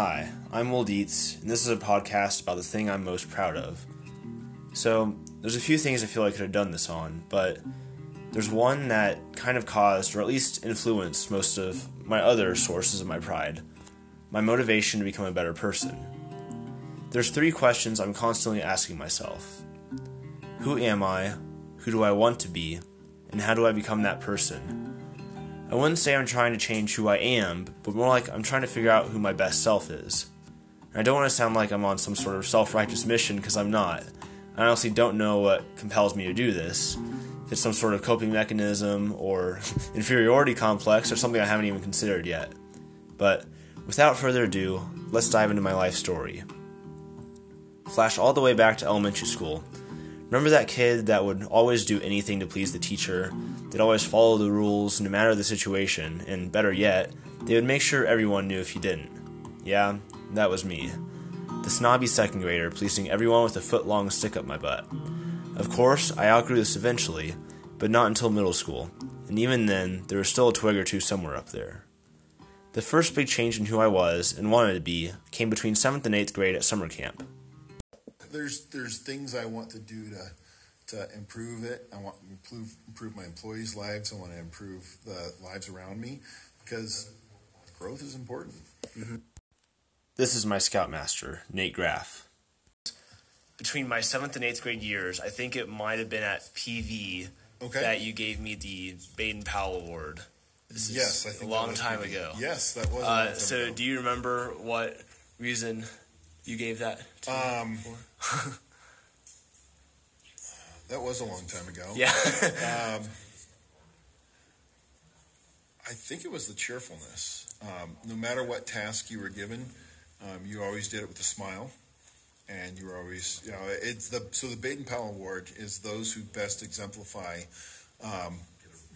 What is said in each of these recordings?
Hi, I'm Will Dietz, and this is a podcast about the thing I'm most proud of. So, there's a few things I feel I could have done this on, but there's one that kind of caused, or at least influenced, most of my other sources of my pride my motivation to become a better person. There's three questions I'm constantly asking myself Who am I? Who do I want to be? And how do I become that person? I wouldn't say I'm trying to change who I am, but more like I'm trying to figure out who my best self is. And I don't want to sound like I'm on some sort of self righteous mission because I'm not. I honestly don't know what compels me to do this. If it's some sort of coping mechanism or inferiority complex or something I haven't even considered yet. But without further ado, let's dive into my life story. Flash all the way back to elementary school. Remember that kid that would always do anything to please the teacher? They'd always follow the rules no matter the situation, and better yet, they would make sure everyone knew if he didn't. Yeah, that was me. The snobby second grader pleasing everyone with a foot long stick up my butt. Of course, I outgrew this eventually, but not until middle school, and even then, there was still a twig or two somewhere up there. The first big change in who I was and wanted to be came between 7th and 8th grade at summer camp there's there's things I want to do to to improve it. I want to improve improve my employees' lives. I want to improve the lives around me because growth is important. Mm-hmm. This is my scoutmaster, Nate Graff. Between my seventh and eighth grade years, I think it might have been at PV okay. that you gave me the Baden Powell Award. This yes, I think a long time PV. ago. Yes, that was. Uh, so, ago. do you remember what reason you gave that? to um, that was a long time ago. Yeah. um, I think it was the cheerfulness. Um, no matter what task you were given, um, you always did it with a smile, and you were always, you know, it's the so the Baden Powell Award is those who best exemplify um,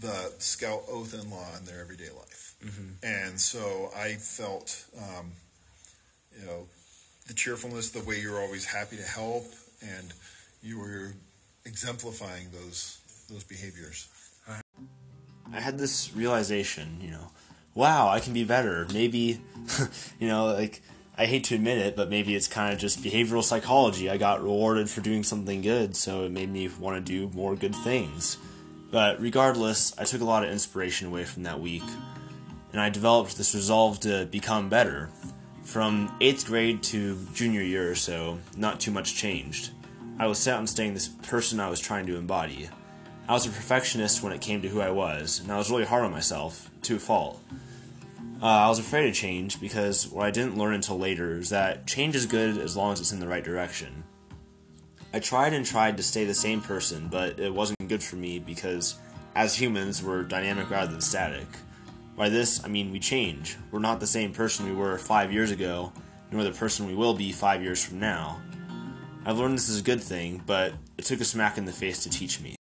the Scout oath and law in their everyday life. Mm-hmm. And so I felt, um, you know, the cheerfulness, the way you're always happy to help, and you were exemplifying those those behaviors. I had this realization, you know, wow, I can be better. Maybe, you know, like I hate to admit it, but maybe it's kind of just behavioral psychology. I got rewarded for doing something good, so it made me want to do more good things. But regardless, I took a lot of inspiration away from that week, and I developed this resolve to become better. From 8th grade to junior year or so, not too much changed. I was set on staying this person I was trying to embody. I was a perfectionist when it came to who I was, and I was really hard on myself, to a fault. Uh, I was afraid of change because what I didn't learn until later is that change is good as long as it's in the right direction. I tried and tried to stay the same person, but it wasn't good for me because, as humans, we're dynamic rather than static. By this, I mean we change. We're not the same person we were five years ago, nor the person we will be five years from now. I've learned this is a good thing, but it took a smack in the face to teach me.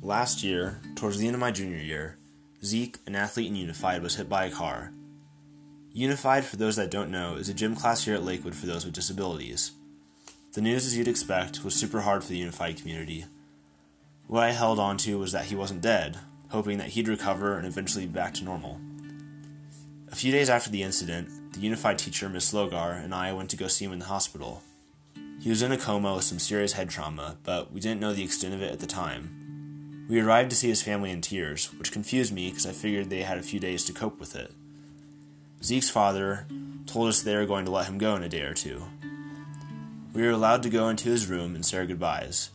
Last year, towards the end of my junior year, Zeke, an athlete in Unified, was hit by a car. Unified, for those that don't know, is a gym class here at Lakewood for those with disabilities. The news, as you'd expect, was super hard for the Unified community. What I held on to was that he wasn't dead, hoping that he'd recover and eventually be back to normal. A few days after the incident, the Unified teacher, Miss Logar, and I went to go see him in the hospital. He was in a coma with some serious head trauma, but we didn't know the extent of it at the time. We arrived to see his family in tears, which confused me because I figured they had a few days to cope with it. Zeke's father told us they were going to let him go in a day or two. We were allowed to go into his room and say our goodbyes.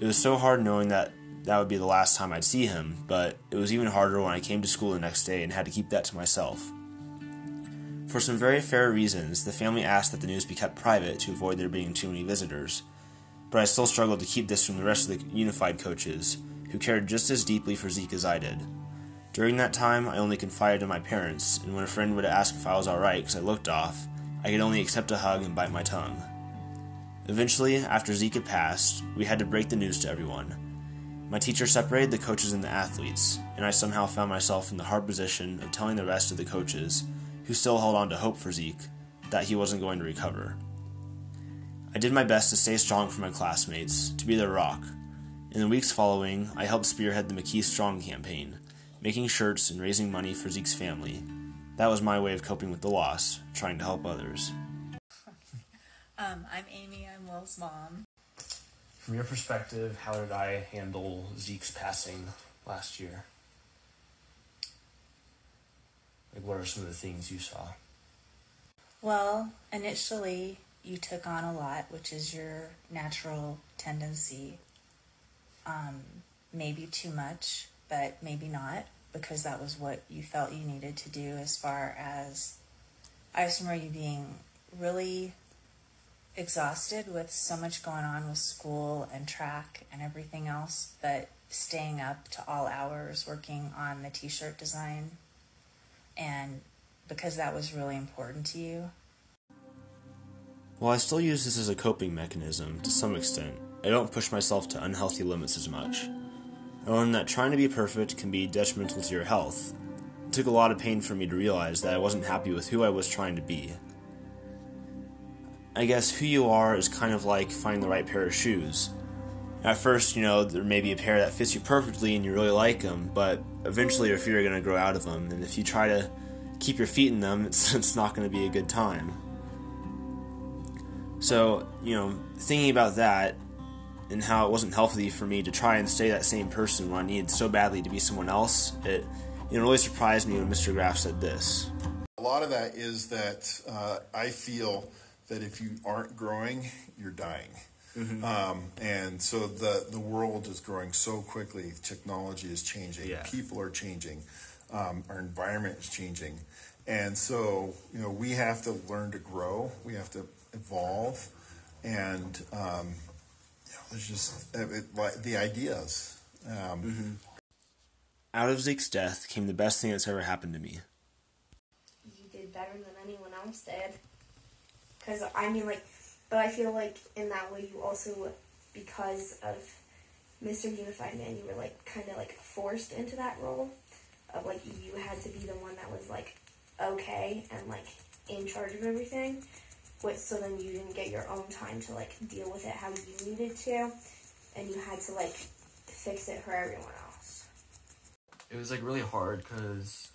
It was so hard knowing that that would be the last time I'd see him, but it was even harder when I came to school the next day and had to keep that to myself. For some very fair reasons, the family asked that the news be kept private to avoid there being too many visitors, but I still struggled to keep this from the rest of the unified coaches, who cared just as deeply for Zeke as I did. During that time, I only confided in my parents, and when a friend would ask if I was alright because I looked off, I could only accept a hug and bite my tongue. Eventually, after Zeke had passed, we had to break the news to everyone. My teacher separated the coaches and the athletes, and I somehow found myself in the hard position of telling the rest of the coaches, who still held on to hope for Zeke, that he wasn't going to recover. I did my best to stay strong for my classmates, to be their rock. In the weeks following, I helped spearhead the McKee Strong campaign, making shirts and raising money for Zeke's family. That was my way of coping with the loss, trying to help others. Um, I'm Amy, I'm Will's mom. From your perspective, how did I handle Zeke's passing last year? Like, what are some of the things you saw? Well, initially, you took on a lot, which is your natural tendency. Um, maybe too much, but maybe not, because that was what you felt you needed to do as far as I just remember you being really exhausted with so much going on with school and track and everything else, but staying up to all hours working on the t shirt design. And because that was really important to you. While I still use this as a coping mechanism to some extent, I don't push myself to unhealthy limits as much. Oh, I learned that trying to be perfect can be detrimental to your health. It took a lot of pain for me to realize that I wasn't happy with who I was trying to be. I guess who you are is kind of like finding the right pair of shoes. At first, you know, there may be a pair that fits you perfectly and you really like them, but eventually your feet are going to grow out of them, and if you try to keep your feet in them, it's, it's not going to be a good time. So, you know, thinking about that and how it wasn't healthy for me to try and stay that same person when I needed so badly to be someone else, it, it really surprised me when Mr. Graff said this. A lot of that is that uh, I feel that if you aren't growing, you're dying. Mm-hmm. Um, and so the, the world is growing so quickly. Technology is changing. Yeah. People are changing. Um, our environment is changing. And so, you know, we have to learn to grow. We have to evolve. And, um, you know, there's just uh, it, like the ideas. Um, mm-hmm. Out of Zeke's death came the best thing that's ever happened to me. You did better than anyone else did. Because, I mean, like, but I feel like in that way you also, because of Mr. Unified Man, you were like kind of like forced into that role of like you had to be the one that was like okay and like in charge of everything. Which so then you didn't get your own time to like deal with it how you needed to, and you had to like fix it for everyone else. It was like really hard because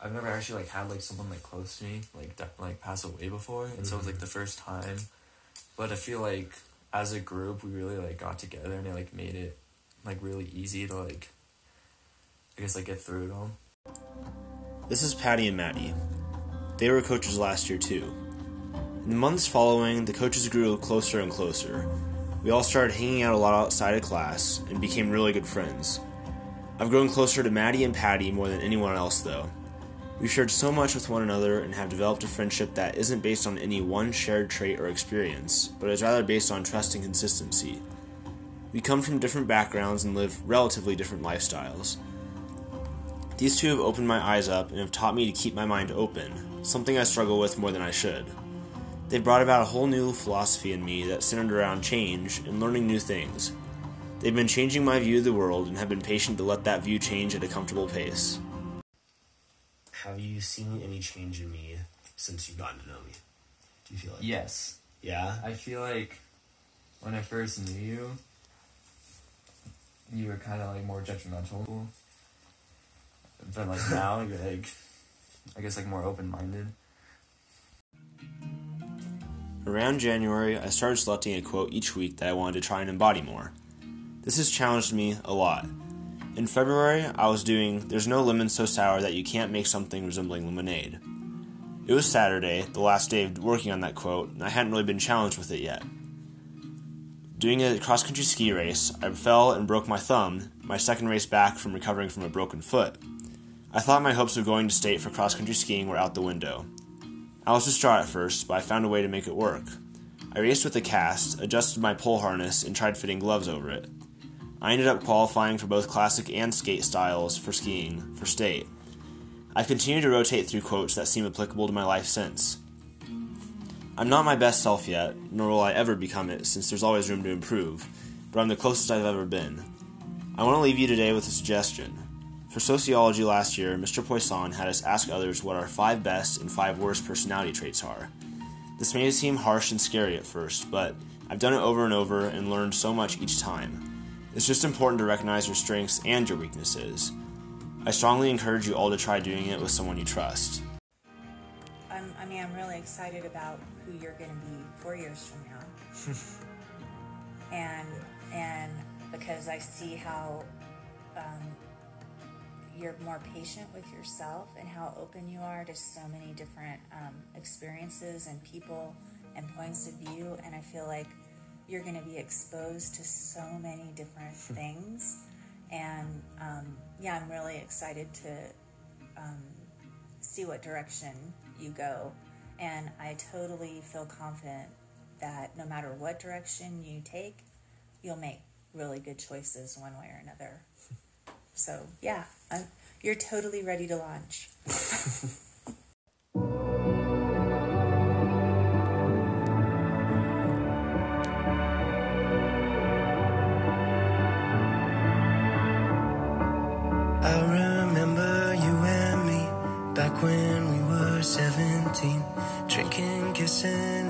I've never actually like had like someone like close to me like like pass away before, and mm-hmm. so it was like the first time but I feel like as a group we really like got together and it like made it like really easy to like I guess like get through it all. This is Patty and Maddie. They were coaches last year too. In the months following, the coaches grew closer and closer. We all started hanging out a lot outside of class and became really good friends. I've grown closer to Maddie and Patty more than anyone else though. We've shared so much with one another and have developed a friendship that isn't based on any one shared trait or experience, but is rather based on trust and consistency. We come from different backgrounds and live relatively different lifestyles. These two have opened my eyes up and have taught me to keep my mind open, something I struggle with more than I should. They've brought about a whole new philosophy in me that centered around change and learning new things. They've been changing my view of the world and have been patient to let that view change at a comfortable pace. Have you seen any change in me since you've gotten to know me? Do you feel like? Yes. Yeah. I feel like when I first knew you, you were kind of like more judgmental. But like now, you're like, I guess like more open minded. Around January, I started selecting a quote each week that I wanted to try and embody more. This has challenged me a lot. In February, I was doing There's no lemon so sour that you can't make something resembling lemonade. It was Saturday, the last day of working on that quote, and I hadn't really been challenged with it yet. Doing a cross country ski race, I fell and broke my thumb, my second race back from recovering from a broken foot. I thought my hopes of going to state for cross country skiing were out the window. I was distraught at first, but I found a way to make it work. I raced with a cast, adjusted my pole harness, and tried fitting gloves over it. I ended up qualifying for both classic and skate styles for skiing for state. I've continued to rotate through quotes that seem applicable to my life since. I'm not my best self yet, nor will I ever become it since there's always room to improve, but I'm the closest I've ever been. I want to leave you today with a suggestion. For sociology last year, Mr. Poisson had us ask others what our five best and five worst personality traits are. This may seem harsh and scary at first, but I've done it over and over and learned so much each time. It's just important to recognize your strengths and your weaknesses. I strongly encourage you all to try doing it with someone you trust. I'm, I mean, I'm really excited about who you're going to be four years from now, and and because I see how um, you're more patient with yourself and how open you are to so many different um, experiences and people and points of view, and I feel like you're going to be exposed to so many different things, and um, yeah, I'm really excited to um, see what direction you go. And I totally feel confident that no matter what direction you take, you'll make really good choices one way or another. So, yeah, I'm, you're totally ready to launch. I remember you and me back when we were 17. Drinking, kissing